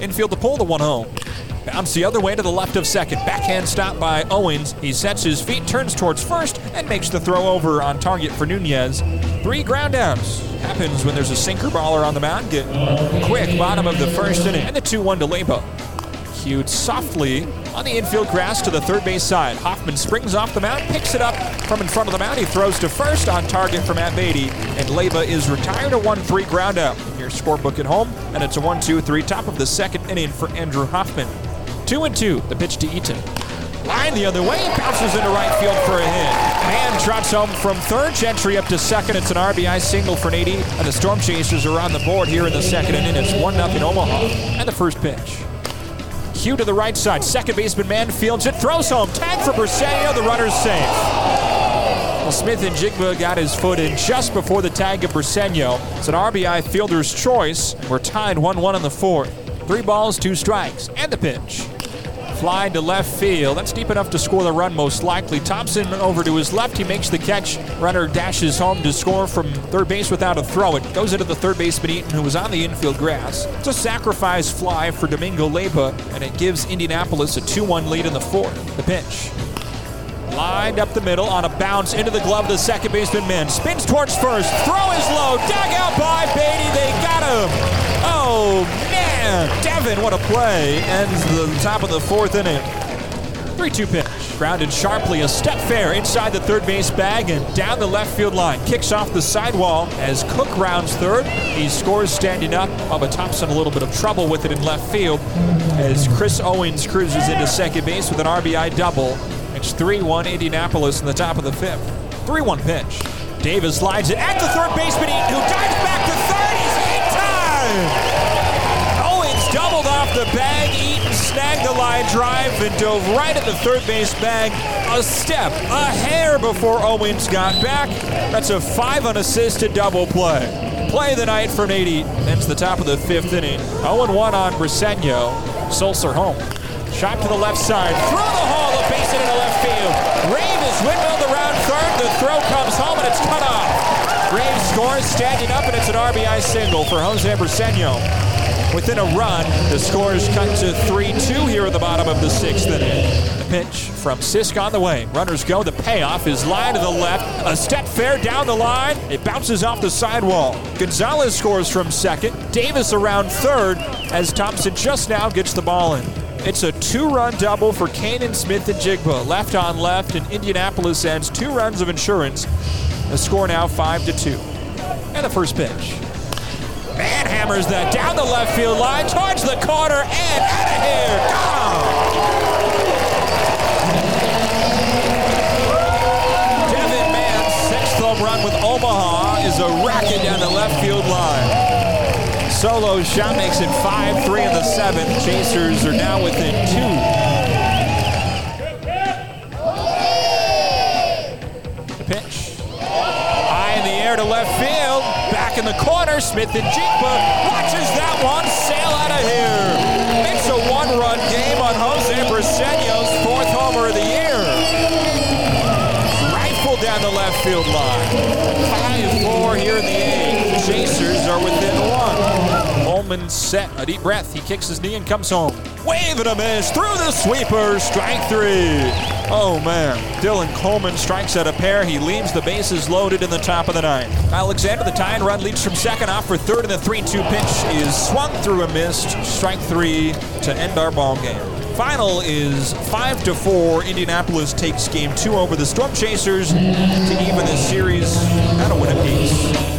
Infield to pull the one home. Bounce the other way to the left of second. Backhand stop by Owens. He sets his feet, turns towards first, and makes the throw over on target for Nunez. Three ground outs. Happens when there's a sinker baller on the mound. Get quick bottom of the first inning. And the 2 1 to Leyba. Cued softly on the infield grass to the third base side. Hoffman springs off the mound, picks it up from in front of the mound. He throws to first on target for Matt Beaty. And Leyba is retired a 1 3 ground out. Your scorebook at home. And it's a 1 2 3 top of the second inning for Andrew Hoffman. Two and two, the pitch to Eaton. Line the other way, bounces into right field for a hit. Man trots home from third, Gentry up to second. It's an RBI single for Nady, and the Storm Chasers are on the board here in the second inning. It's 1 0 Omaha. And the first pitch. Cue to the right side. Second baseman man fields it, throws home. Tag for Briceño. The runner's safe. Well, Smith-Njigba got his foot in just before the tag of Briceño. It's an RBI fielder's choice. We're tied 1 1 in the fourth. Three balls, two strikes, and the pitch. Fly to left field. That's deep enough to score the run, most likely. Thompson over to his left. He makes the catch. Runner dashes home to score from third base without a throw. It goes into the third baseman Eaton, who was on the infield grass. It's a sacrifice fly for Domingo Leyba, and it gives Indianapolis a 2 1 lead in the fourth. The pitch. Lined up the middle on a bounce into the glove of the second baseman Mann. Spins towards first. Throw is low. Dug out by Beaty. Man. Devin, what a play. Ends the top of the fourth inning. 3 2 pitch. Grounded sharply, a step fair inside the third base bag and down the left field line. Kicks off the sidewall as Cook rounds third. He scores standing up, but Thompson a little bit of trouble with it in left field as Chris Owens cruises into second base with an RBI double. It's 3 1 Indianapolis in the top of the fifth. 3 1 pitch. Davis slides it at the third baseman, who dives back to third. He's in time! The bag. Eaton snagged the line drive and dove right at the third base bag. A step, a hair before Owens got back. That's a five unassisted double play. Play of the night for Nate Eaton. Ends the top of the fifth inning. 0 1 on Briceño. Sulcer home. Shot to the left side. Through the hole, a base hit into left field. Rave is windmilled around third. The throw comes home and it's cut off. Rave scores, standing up, and it's an RBI single for Jose Briceño. Within a run, the score is cut to 3-2 here at the bottom of the sixth inning. The pitch from Sisk on the way. Runners go. The payoff is line to the left. A step fair down the line. It bounces off the sidewall. Gonzales scores from second. Davis around third as Thompson just now gets the ball in. It's a two-run double for Canaan Smith-Njigba. Left on left, and Indianapolis adds two runs of insurance. The score now five to two. And the first pitch. Hammers that down the left field line towards the corner and out of here. Gone. Devin Mann's sixth home run with Omaha is a racket down the left field line. Solo shot makes it 5 3 in the seventh. Chasers are now within two. Pitch. High in the air to left field. Back in the corner. Smith-Njigba watches that one sail out of here. It's a one run game on Jose Briceño's fourth homer of the year. Rifle down the left field line. 5 4 here in the eighth. Chasers are within one. Coleman set a deep breath. He kicks his knee and comes home. Wave and a miss through the sweeper. Strike three. Oh man. Dylan Coleman strikes at a pair. He leaves the bases loaded in the top of the ninth. Alexander, the tie and run leads from second off for third, and the 3 2 pitch is swung through a missed. Strike three to end our ball game. Final is 5 to 4. Indianapolis takes game two over the Storm Chasers to even this series at a win apiece.